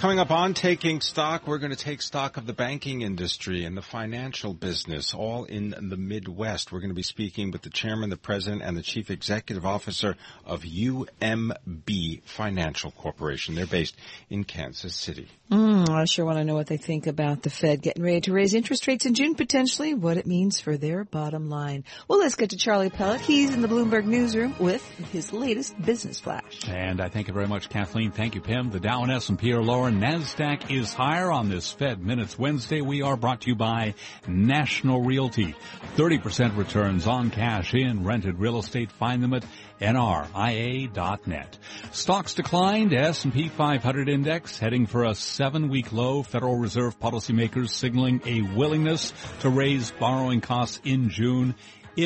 Coming up on Taking Stock, we're going to take stock of the banking industry and the financial business, all in the Midwest. We're going to be speaking with the chairman, the president, and the chief executive officer of UMB Financial Corporation. They're based in Kansas City. Mm, I sure want to know what they think about the Fed getting ready to raise interest rates in June, potentially what it means for their bottom line. Well, let's get to Charlie Pellett. He's in the Bloomberg newsroom with his latest business flash. And I thank you very much, Kathleen. Thank you, Pimm. The Dow and S&P are lower. NASDAQ is higher on this Fed Minutes Wednesday. We are brought to you by National Realty. 30% returns on cash in rented real estate. Find them at nria.net. Stocks declined. S&P 500 index heading for a seven-week low. Federal Reserve policymakers signaling a willingness to raise borrowing costs in June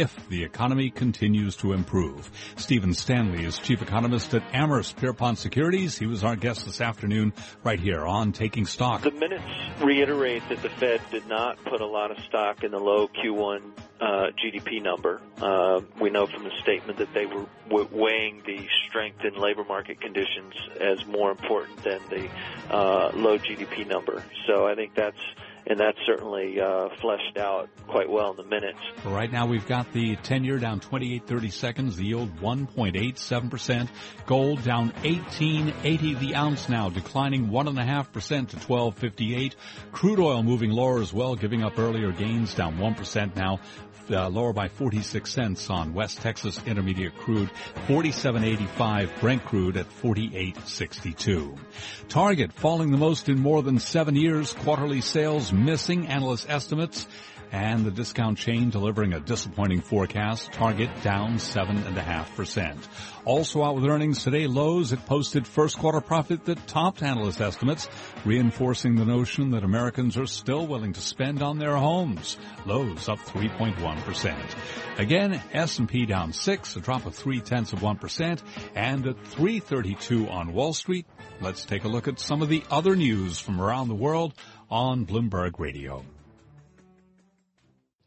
if the economy continues to improve. Stephen Stanley is chief economist at Amherst Pierpont Securities. He was our guest this afternoon right here on Taking Stock. The minutes reiterate that the Fed did not put a lot of stock in the low Q1 uh, GDP number. Uh, we know from the statement that they were weighing the strength in labor market conditions as more important than the uh, low GDP number. So I think that's and that's certainly uh, fleshed out quite well in the minutes. Right now, we've got the 10-year down 28.30 seconds, the yield 1.87%, gold down 18.80 the ounce now, declining 1.5% to 12.58. Crude oil moving lower as well, giving up earlier gains, down 1% now, uh, lower by 46 cents on West Texas Intermediate crude, 47.85 Brent crude at 48.62. Target falling the most in more than seven years, quarterly sales missing analyst estimates and the discount chain delivering a disappointing forecast, Target down 7.5%. Also out with earnings today, Lowe's, it posted first quarter profit that topped analyst estimates, reinforcing the notion that Americans are still willing to spend on their homes. Lowe's up 3.1%. Again, S&P down 6, a drop of 3 tenths of 1%, and at 332 on Wall Street. Let's take a look at some of the other news from around the world on Bloomberg Radio.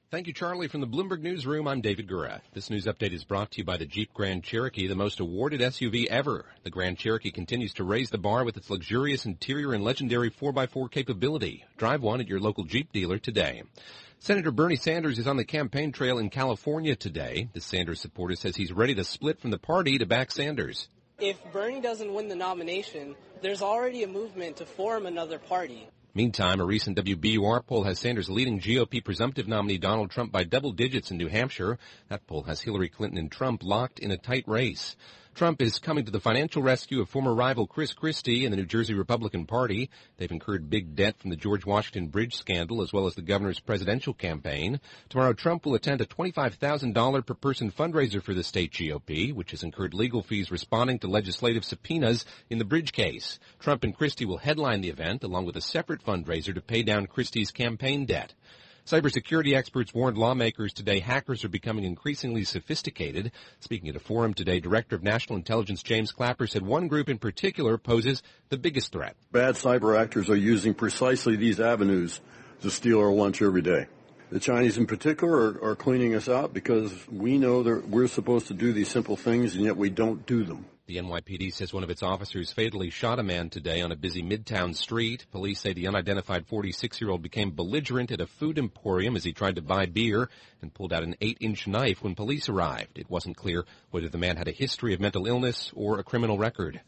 Thank you, Charlie. From the Bloomberg Newsroom, I'm David Gura. This news update is brought to you by the Jeep Grand Cherokee, the most awarded SUV ever. The Grand Cherokee continues to raise the bar with its luxurious interior and legendary 4x4 capability. Drive one at your local Jeep dealer today. Senator Bernie Sanders is on the campaign trail in California today. The Sanders supporter says he's ready to split from the party to back Sanders. If Bernie doesn't win the nomination, there's already a movement to form another party. Meantime, a recent WBUR poll has Sanders leading GOP presumptive nominee Donald Trump by double digits in New Hampshire. That poll has Hillary Clinton and Trump locked in a tight race. Trump is coming to the financial rescue of former rival Chris Christie and the New Jersey Republican Party. They've incurred big debt from the George Washington Bridge scandal as well as the governor's presidential campaign. Tomorrow, Trump will attend a $25,000 per person fundraiser for the state GOP, which has incurred legal fees responding to legislative subpoenas in the Bridge case. Trump and Christie will headline the event along with a separate fundraiser to pay down Christie's campaign debt. Cybersecurity experts warned lawmakers today hackers are becoming increasingly sophisticated. Speaking at a forum today, Director of National Intelligence James Clapper said one group in particular poses the biggest threat. Bad cyber actors are using precisely these avenues to steal our lunch every day. The Chinese in particular are, are cleaning us out because we know that we're supposed to do these simple things and yet we don't do them. The NYPD says one of its officers fatally shot a man today on a busy midtown street. Police say the unidentified 46-year-old became belligerent at a food emporium as he tried to buy beer and pulled out an 8-inch knife when police arrived. It wasn't clear whether the man had a history of mental illness or a criminal record.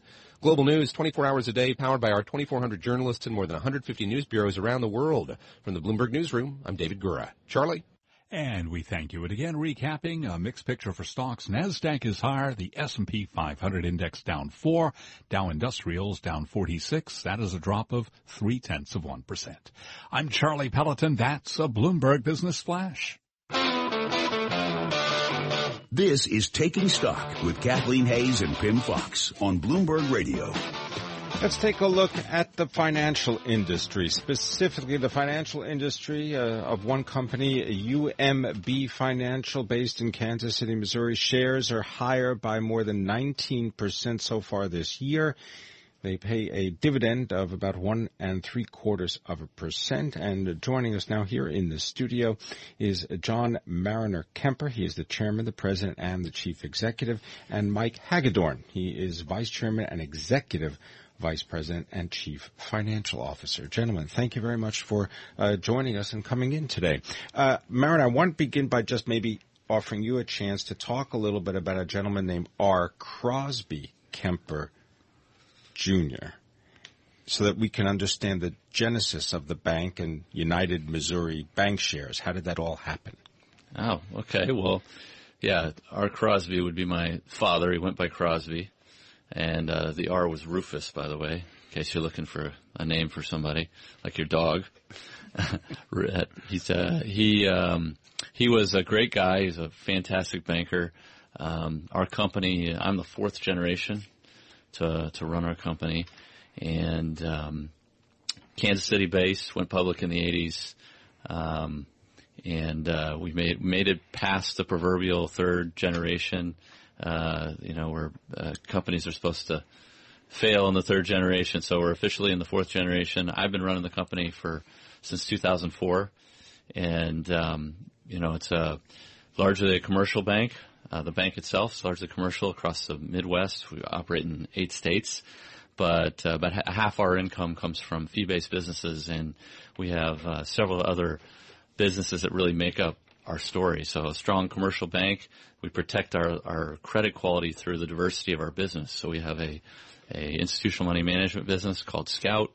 Global news 24 hours a day powered by our 2,400 journalists in more than 150 news bureaus around the world. From the Bloomberg Newsroom, I'm David Gura. Charlie? And we thank you. And again, recapping a mixed picture for stocks. NASDAQ is higher. The S&P 500 index down four. Dow Industrials down 46. That is a drop of three tenths of 1%. I'm Charlie Pelleton. That's a Bloomberg Business Flash. This is Taking Stock with Kathleen Hays and Pimm Fox on Bloomberg Radio. Let's take a look at the financial industry, specifically the financial industry uh, of one company, UMB Financial, based in Kansas City, Missouri. Shares are higher by more than 19% so far this year. They pay a dividend of about one and three quarters of a percent. And joining us now here in the studio is John Mariner Kemper. He is the chairman, the president, and the chief executive. And Mike Hagedorn. He is vice chairman and executive Vice President and Chief Financial Officer. Gentlemen, thank you very much for uh, joining us and coming in today. Uh, Marin, I want to begin by just maybe offering you a chance to talk a little bit about a gentleman named R. Crosby Kemper Jr. so that we can understand the genesis of the bank and United Missouri bank shares. How did that all happen? Oh, okay. Well, yeah, R. Crosby would be my father. He went by Crosby. And uh, the R was Rufus, by the way, in case you're looking for a name for somebody, like your dog. He's uh, he um, he was a great guy. He's a fantastic banker. Um, our company, I'm the fourth generation to to run our company, and um, Kansas City based, went public in the 80s, um, and uh, we made made it past the proverbial third generation. Uh, you know, where uh, companies are supposed to fail in the third generation. So we're officially in the fourth generation. I've been running the company for since 2004, and um, you know, it's a largely a commercial bank. Uh, the bank itself is largely commercial across the Midwest. We operate in eight states, but uh, about half our income comes from fee-based businesses, and we have uh, several other businesses that really make up our story. So a strong commercial bank, we protect our, our credit quality through the diversity of our business. So we have a, a institutional money management business called Scout.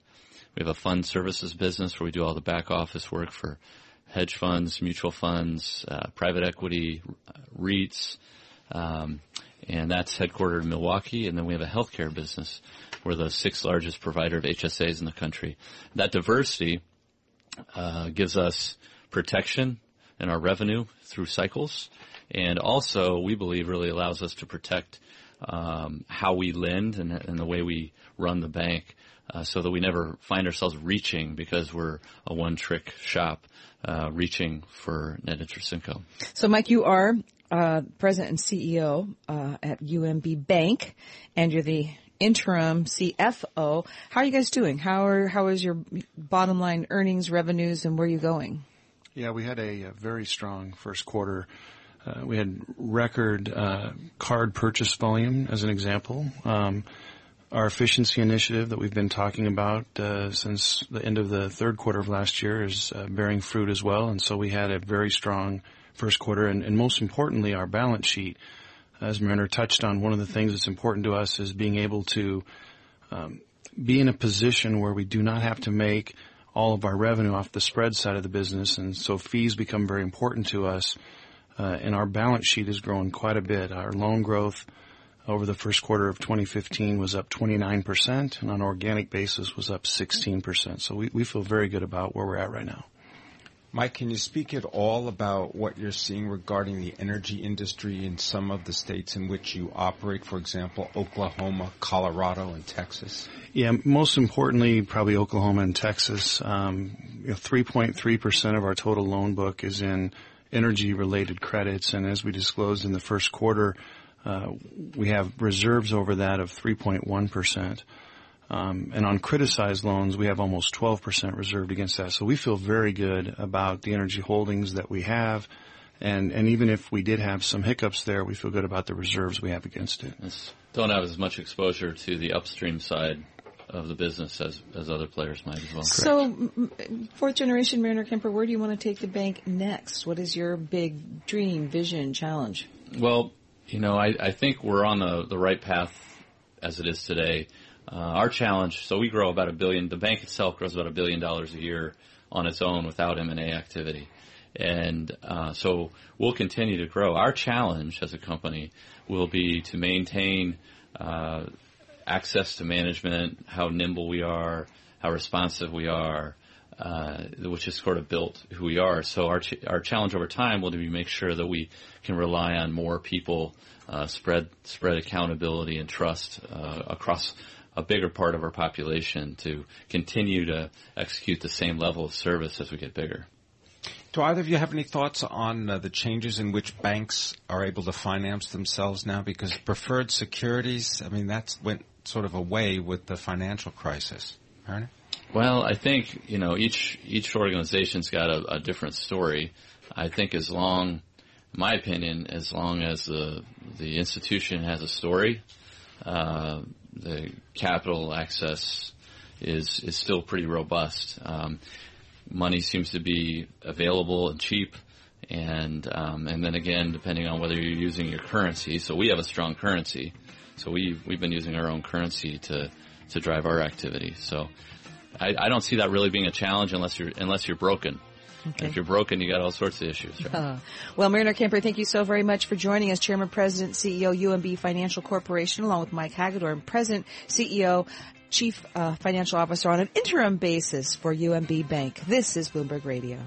We have a fund services business where we do all the back office work for hedge funds, mutual funds, uh, private equity, REITs, um, and that's headquartered in Milwaukee. And then we have a healthcare business. We're the sixth largest provider of HSAs in the country. That diversity uh, gives us protection in our revenue through cycles. And also, we believe really allows us to protect um, how we lend and, and, the way we run the bank uh, so that we never find ourselves reaching because we're a one trick shop, uh, reaching for net interest income. So, Mike, you are uh, president and CEO uh, at UMB Bank, and you're the interim CFO. How are you guys doing? How are how is your bottom line earnings, revenues, and where are you going? Yeah, we had a, a very strong first quarter. Uh, we had record uh, card purchase volume, as an example. Um, our efficiency initiative that we've been talking about uh, since the end of the third quarter of last year is uh, bearing fruit as well, and so we had a very strong first quarter. And, and most importantly, our balance sheet, as Mariner touched on, one of the things that's important to us is being able to um, be in a position where we do not have to make all of our revenue off the spread side of the business, and so fees become very important to us. Uh, and our balance sheet has grown quite a bit. Our loan growth over the first quarter of 2015 was up 29%, and on an organic basis was up 16%. So we, we feel very good about where we're at right now. Mike, can you speak at all about what you're seeing regarding the energy industry in some of the states in which you operate, for example, Oklahoma, Colorado, and Texas? Yeah, most importantly, probably Oklahoma and Texas. Um, you know, 3.3% of our total loan book is in energy related credits, and as we disclosed in the first quarter, uh, we have reserves over that of 3.1%. Um, and on criticized loans, we have almost 12% reserved against that. So we feel very good about the energy holdings that we have. And, and even if we did have some hiccups there, we feel good about the reserves we have against it. Don't have as much exposure to the upstream side of the business as, as other players might as well. So, fourth generation Mariner Kemper, where do you want to take the bank next? What is your big dream, vision, challenge? Well, you know, I, I think we're on the, the right path as it is today. Uh, our challenge, so we grow about a billion, the bank itself grows about a billion dollars a year on its own without M&A activity. And uh, so we'll continue to grow. Our challenge as a company will be to maintain uh, access to management, how nimble we are, how responsive we are, uh, which is sort of built who we are. So our ch- our challenge over time will be make sure that we can rely on more people, uh, spread spread accountability and trust uh, across a bigger part of our population to continue to execute the same level of service as we get bigger. Do either of you have any thoughts on uh, the changes in which banks are able to finance themselves now? Because preferred securities, I mean, that went sort of away with the financial crisis. Ernie? Well, I think you know each each organization's got a, a different story. I think as long, my opinion, as long as the the institution has a story, uh, the capital access is is still pretty robust. Um, money seems to be available and cheap, and um, and then again, depending on whether you're using your currency. So we have a strong currency, so we we've been using our own currency to to drive our activity. So I, I don't see that really being a challenge unless you're unless you're broken. Okay. If you're broken, you got all sorts of issues. Right? Uh, well, Mariner Kemper, thank you so very much for joining us, Chairman, President, CEO, UMB Financial Corporation, along with Mike Hagedorn, President, CEO, Chief uh, Financial Officer on an interim basis for UMB Bank. This is Bloomberg Radio.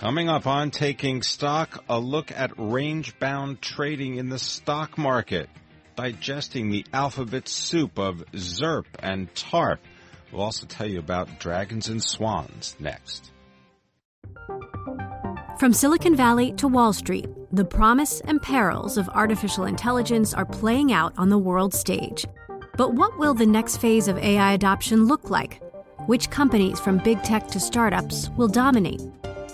Coming up on Taking Stock, a look at range bound trading in the stock market, digesting the alphabet soup of ZIRP and TARP. We'll also tell you about dragons and swans next. From Silicon Valley to Wall Street, the promise and perils of artificial intelligence are playing out on the world stage. But what will the next phase of AI adoption look like? Which companies, from big tech to startups, will dominate?